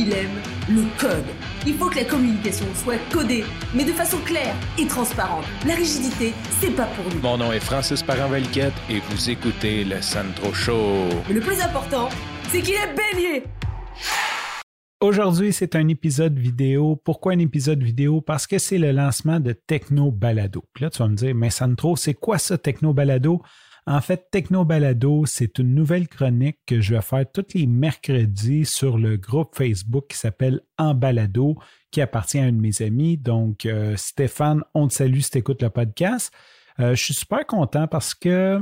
il aime le code. Il faut que la communication soit codée, mais de façon claire et transparente. La rigidité, c'est pas pour nous. Mon nom est Francis parent et vous écoutez le Sandro Show. Mais le plus important, c'est qu'il est bélier. Aujourd'hui, c'est un épisode vidéo. Pourquoi un épisode vidéo? Parce que c'est le lancement de Techno Balado. Puis là, tu vas me dire, mais Sandro, c'est quoi ça, Techno Balado? En fait, Techno Balado, c'est une nouvelle chronique que je vais faire tous les mercredis sur le groupe Facebook qui s'appelle En Balado, qui appartient à un de mes amis. Donc, euh, Stéphane, on te salue si tu écoutes le podcast. Euh, je suis super content parce que,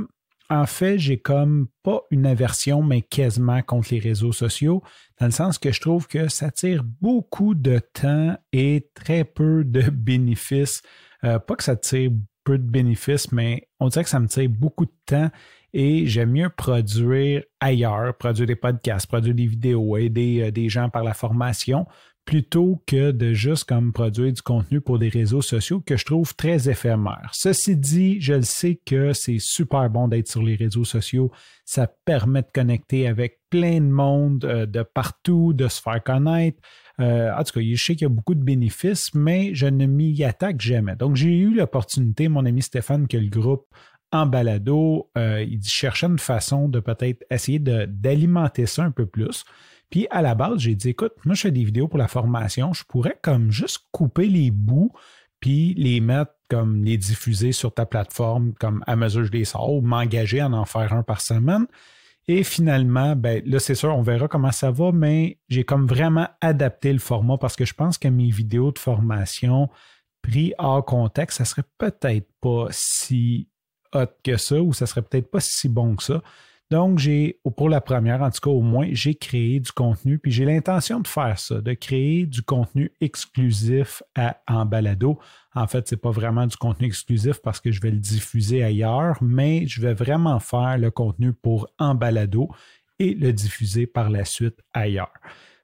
en fait, j'ai comme pas une aversion, mais quasiment contre les réseaux sociaux, dans le sens que je trouve que ça tire beaucoup de temps et très peu de bénéfices. Euh, pas que ça tire peu de bénéfices, mais on dirait que ça me tire beaucoup de temps et j'aime mieux produire ailleurs, produire des podcasts, produire des vidéos, aider euh, des gens par la formation, plutôt que de juste comme produire du contenu pour des réseaux sociaux que je trouve très éphémère. Ceci dit, je le sais que c'est super bon d'être sur les réseaux sociaux. Ça permet de connecter avec plein de monde euh, de partout, de se faire connaître. Euh, en tout cas, je sais qu'il y a beaucoup de bénéfices, mais je ne m'y attaque jamais. Donc, j'ai eu l'opportunité, mon ami Stéphane, que le groupe en balado, euh, il cherchait une façon de peut-être essayer d'alimenter ça un peu plus. Puis à la base, j'ai dit, écoute, moi je fais des vidéos pour la formation, je pourrais comme juste couper les bouts, puis les mettre comme les diffuser sur ta plateforme, comme à mesure que je les sors, ou m'engager à en faire un par semaine. Et finalement, ben, là, c'est sûr, on verra comment ça va, mais j'ai comme vraiment adapté le format parce que je pense que mes vidéos de formation pris hors contexte, ça serait peut-être pas si hot que ça ou ça serait peut-être pas si bon que ça. Donc, j'ai, pour la première, en tout cas au moins, j'ai créé du contenu, puis j'ai l'intention de faire ça, de créer du contenu exclusif à, en balado. En fait, ce n'est pas vraiment du contenu exclusif parce que je vais le diffuser ailleurs, mais je vais vraiment faire le contenu pour en balado et le diffuser par la suite ailleurs.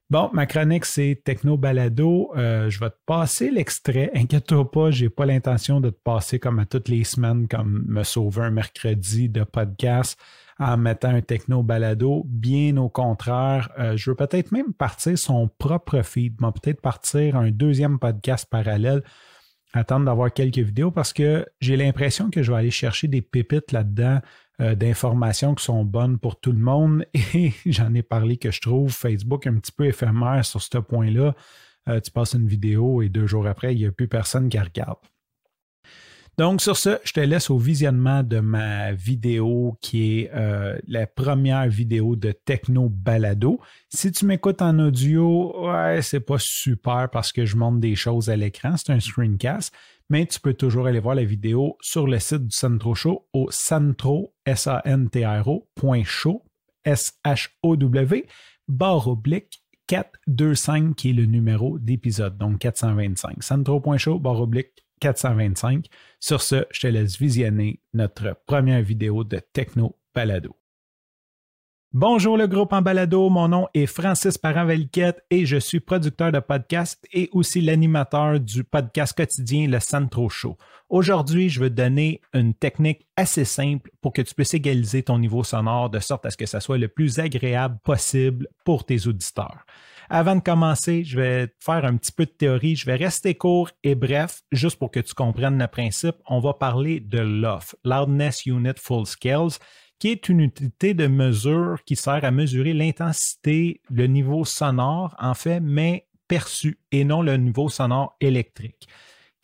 Bon, ma chronique, c'est Techno Balado. Euh, je vais te passer l'extrait. Inquiète-toi pas, j'ai pas l'intention de te passer comme à toutes les semaines, comme me sauver un mercredi de podcast en mettant un techno balado. Bien au contraire, euh, je veux peut-être même partir son propre feed, peut-être partir un deuxième podcast parallèle, attendre d'avoir quelques vidéos parce que j'ai l'impression que je vais aller chercher des pépites là-dedans. Euh, d'informations qui sont bonnes pour tout le monde et j'en ai parlé que je trouve Facebook un petit peu éphémère sur ce point-là. Euh, tu passes une vidéo et deux jours après, il n'y a plus personne qui regarde. Donc, sur ce, je te laisse au visionnement de ma vidéo qui est euh, la première vidéo de Techno Balado. Si tu m'écoutes en audio, ouais, c'est pas super parce que je montre des choses à l'écran, c'est un screencast, mais tu peux toujours aller voir la vidéo sur le site du Santro Show au santro, s a n t r show, S-H-O-W, barre oblique 425 qui est le numéro d'épisode, donc 425. Santro.show, barre oblique 425. Sur ce, je te laisse visionner notre première vidéo de Techno Balado. Bonjour le groupe en balado, mon nom est Francis parent et je suis producteur de podcast et aussi l'animateur du podcast quotidien Le Santro Show. Aujourd'hui, je veux te donner une technique assez simple pour que tu puisses égaliser ton niveau sonore de sorte à ce que ça soit le plus agréable possible pour tes auditeurs. Avant de commencer, je vais faire un petit peu de théorie. Je vais rester court et bref, juste pour que tu comprennes le principe. On va parler de LUF, Loudness Unit Full Scales, qui est une unité de mesure qui sert à mesurer l'intensité, le niveau sonore, en fait, mais perçu et non le niveau sonore électrique.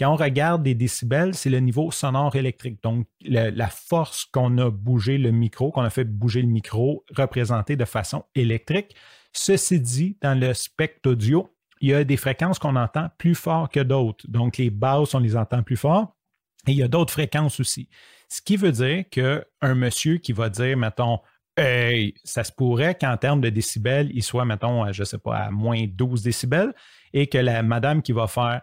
Quand on regarde des décibels, c'est le niveau sonore électrique. Donc, la force qu'on a bougé le micro, qu'on a fait bouger le micro, représentée de façon électrique. Ceci dit, dans le spectre audio, il y a des fréquences qu'on entend plus fort que d'autres. Donc, les basses, on les entend plus fort. Et il y a d'autres fréquences aussi. Ce qui veut dire qu'un monsieur qui va dire, mettons, Hey, ça se pourrait qu'en termes de décibels, il soit, mettons, je ne sais pas, à moins 12 décibels, et que la madame qui va faire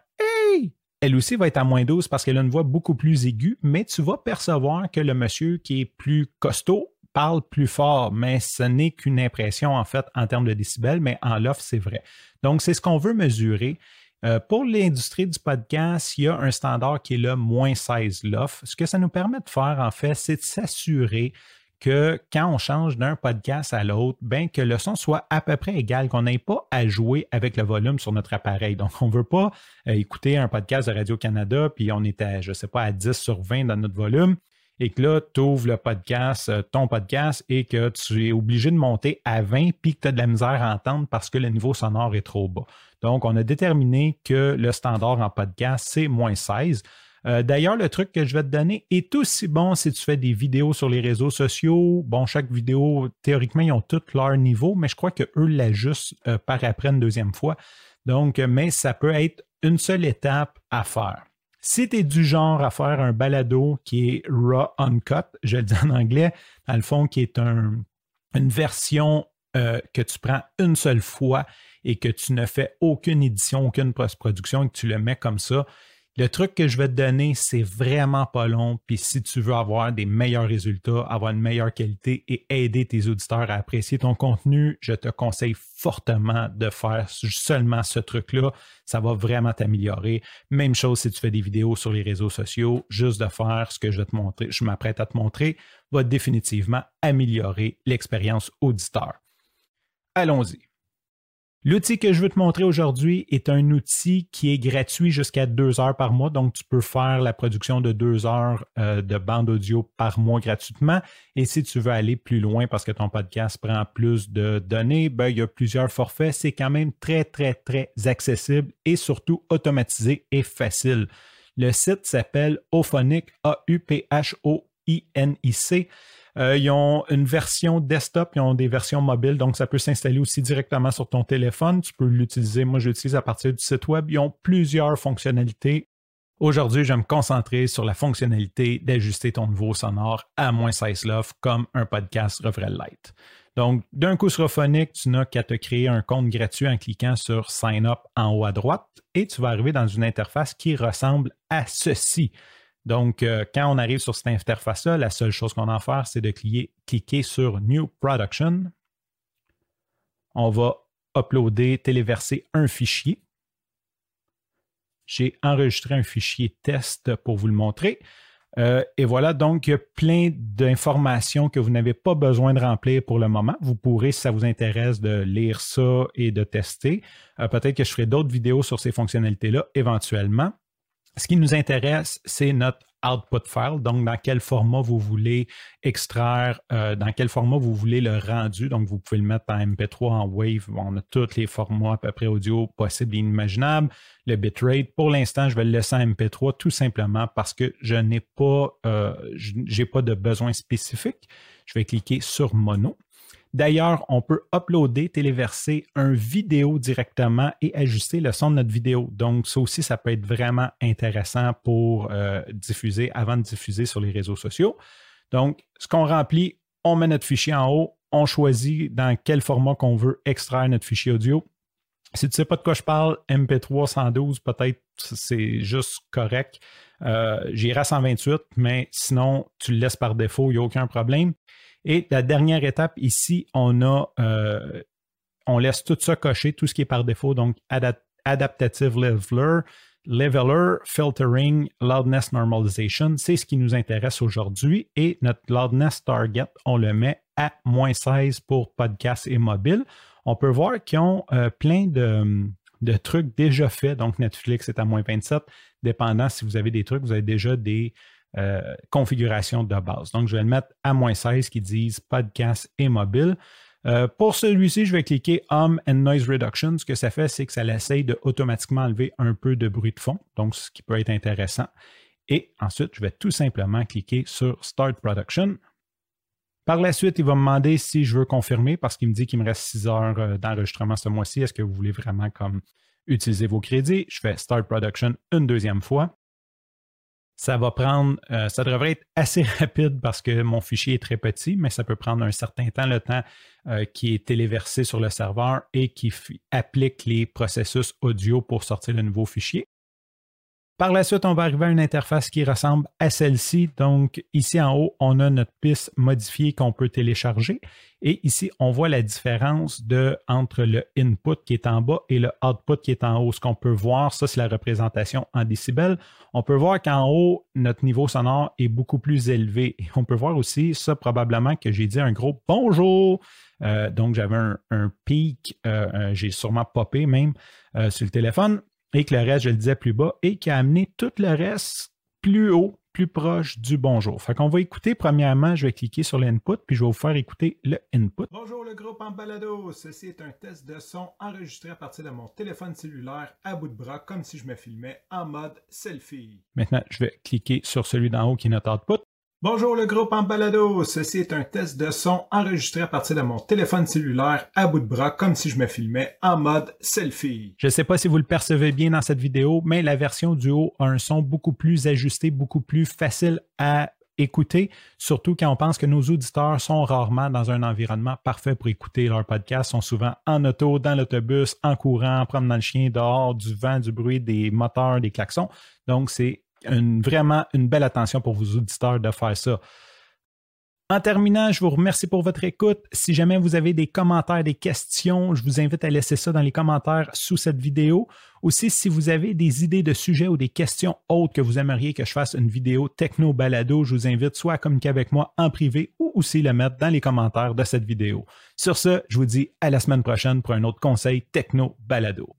elle aussi va être à moins 12 parce qu'elle a une voix beaucoup plus aiguë, mais tu vas percevoir que le monsieur qui est plus costaud parle plus fort, mais ce n'est qu'une impression en fait en termes de décibels, mais en l'offre, c'est vrai. Donc, c'est ce qu'on veut mesurer. Euh, pour l'industrie du podcast, il y a un standard qui est le moins 16 LOF. Ce que ça nous permet de faire, en fait, c'est de s'assurer que quand on change d'un podcast à l'autre, ben que le son soit à peu près égal, qu'on n'ait pas à jouer avec le volume sur notre appareil. Donc, on ne veut pas euh, écouter un podcast de Radio-Canada, puis on est à, je ne sais pas, à 10 sur 20 dans notre volume, et que là, tu ouvres le podcast, euh, ton podcast, et que tu es obligé de monter à 20, puis que tu as de la misère à entendre parce que le niveau sonore est trop bas. Donc, on a déterminé que le standard en podcast, c'est moins 16. Euh, d'ailleurs, le truc que je vais te donner est aussi bon si tu fais des vidéos sur les réseaux sociaux. Bon, chaque vidéo, théoriquement, ils ont tout leur niveau, mais je crois qu'eux l'ajustent euh, par après une deuxième fois. Donc, mais ça peut être une seule étape à faire. Si tu es du genre à faire un balado qui est raw uncut, je le dis en anglais, dans le fond, qui est une version euh, que tu prends une seule fois et que tu ne fais aucune édition, aucune post-production et que tu le mets comme ça, le truc que je vais te donner, c'est vraiment pas long. Puis si tu veux avoir des meilleurs résultats, avoir une meilleure qualité et aider tes auditeurs à apprécier ton contenu, je te conseille fortement de faire seulement ce truc-là. Ça va vraiment t'améliorer. Même chose si tu fais des vidéos sur les réseaux sociaux, juste de faire ce que je vais te montrer, je m'apprête à te montrer, va définitivement améliorer l'expérience auditeur. Allons-y. L'outil que je veux te montrer aujourd'hui est un outil qui est gratuit jusqu'à deux heures par mois. Donc, tu peux faire la production de deux heures euh, de bande audio par mois gratuitement. Et si tu veux aller plus loin parce que ton podcast prend plus de données, ben, il y a plusieurs forfaits. C'est quand même très, très, très accessible et surtout automatisé et facile. Le site s'appelle Auphonic, A-U-P-H-O-I-N-I-C. Euh, ils ont une version desktop, ils ont des versions mobiles, donc ça peut s'installer aussi directement sur ton téléphone. Tu peux l'utiliser. Moi, je l'utilise à partir du site web. Ils ont plusieurs fonctionnalités. Aujourd'hui, je vais me concentrer sur la fonctionnalité d'ajuster ton niveau sonore à moins 16 love comme un podcast Revrel Light. Donc, d'un coup sur Ophonic, tu n'as qu'à te créer un compte gratuit en cliquant sur Sign Up en haut à droite et tu vas arriver dans une interface qui ressemble à ceci. Donc, euh, quand on arrive sur cette interface-là, la seule chose qu'on a à faire, c'est de cliquer, sur New Production. On va uploader, téléverser un fichier. J'ai enregistré un fichier test pour vous le montrer. Euh, et voilà, donc il y a plein d'informations que vous n'avez pas besoin de remplir pour le moment. Vous pourrez, si ça vous intéresse, de lire ça et de tester. Euh, peut-être que je ferai d'autres vidéos sur ces fonctionnalités-là éventuellement. Ce qui nous intéresse, c'est notre output file, donc dans quel format vous voulez extraire, euh, dans quel format vous voulez le rendu. Donc, vous pouvez le mettre en MP3, en Wave. on a tous les formats à peu près audio possibles et inimaginables. Le bitrate, pour l'instant, je vais le laisser en MP3 tout simplement parce que je n'ai pas, euh, pas de besoin spécifique. Je vais cliquer sur mono. D'ailleurs, on peut uploader, téléverser un vidéo directement et ajuster le son de notre vidéo. Donc, ça aussi, ça peut être vraiment intéressant pour euh, diffuser avant de diffuser sur les réseaux sociaux. Donc, ce qu'on remplit, on met notre fichier en haut, on choisit dans quel format qu'on veut extraire notre fichier audio. Si tu ne sais pas de quoi je parle, MP3 112, peut-être c'est juste correct. Euh, J'irai à 128, mais sinon, tu le laisses par défaut, il n'y a aucun problème. Et la dernière étape ici, on a, euh, on laisse tout ça cocher, tout ce qui est par défaut, donc Adaptative Leveler, Leveler, Filtering, Loudness Normalization, c'est ce qui nous intéresse aujourd'hui. Et notre Loudness Target, on le met à moins 16 pour podcast et mobile. On peut voir qu'ils ont euh, plein de, de, trucs déjà faits. Donc Netflix est à moins 27. Dépendant si vous avez des trucs, vous avez déjà des euh, configuration de base. Donc, je vais le mettre à moins 16 qui disent podcast et mobile. Euh, pour celui-ci, je vais cliquer Hum and Noise Reduction. Ce que ça fait, c'est que ça l'essaye de automatiquement enlever un peu de bruit de fond, donc ce qui peut être intéressant. Et ensuite, je vais tout simplement cliquer sur Start Production. Par la suite, il va me demander si je veux confirmer parce qu'il me dit qu'il me reste 6 heures euh, d'enregistrement ce mois-ci. Est-ce que vous voulez vraiment comme utiliser vos crédits? Je fais Start Production une deuxième fois ça va prendre, euh, ça devrait être assez rapide parce que mon fichier est très petit, mais ça peut prendre un certain temps, le temps euh, qui est téléversé sur le serveur et qui applique les processus audio pour sortir le nouveau fichier. Par la suite, on va arriver à une interface qui ressemble à celle-ci. Donc, ici en haut, on a notre piste modifiée qu'on peut télécharger. Et ici, on voit la différence entre le input qui est en bas et le output qui est en haut. Ce qu'on peut voir, ça, c'est la représentation en décibels. On peut voir qu'en haut, notre niveau sonore est beaucoup plus élevé. Et on peut voir aussi, ça, probablement que j'ai dit un gros bonjour. Euh, donc, j'avais un, pic, euh, j'ai sûrement popé même euh, sur le téléphone et que le reste, je le disais plus bas, et qui a amené tout le reste plus haut, plus proche du bonjour. Fait qu'on va écouter, premièrement, je vais cliquer sur l'input, puis je vais vous faire écouter le input. Bonjour le groupe en balado, ceci est un test de son enregistré à partir de mon téléphone cellulaire à bout de bras, comme si je me filmais en mode selfie. Maintenant, je vais cliquer sur celui d'en haut qui est notre output. Bonjour le groupe en balado, ceci est un test de son enregistré à partir de mon téléphone cellulaire à bout de bras comme si je me filmais en mode selfie. Je ne sais pas si vous le percevez bien dans cette vidéo, mais la version du haut a un son beaucoup plus ajusté, beaucoup plus facile à écouter, surtout quand on pense que nos auditeurs sont rarement dans un environnement parfait pour écouter leur podcast, sont souvent en auto, dans l'autobus, en courant, en promenant le chien dehors, du vent, du bruit, des moteurs, des klaxons. Donc, c'est vraiment une belle attention pour vos auditeurs de faire ça. En terminant, je vous remercie pour votre écoute. Si jamais vous avez des commentaires, des questions, je vous invite à laisser ça dans les commentaires sous cette vidéo. Aussi, si vous avez des idées de sujets ou des questions autres que vous aimeriez que je fasse une vidéo techno-balado, je vous invite soit à communiquer avec moi en privé ou aussi le mettre dans les commentaires de cette vidéo. Sur ce, je vous dis à la semaine prochaine pour un autre conseil techno-balado.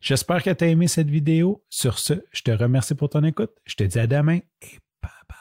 J'espère que tu as aimé cette vidéo. Sur ce, je te remercie pour ton écoute. Je te dis à demain et bye bye.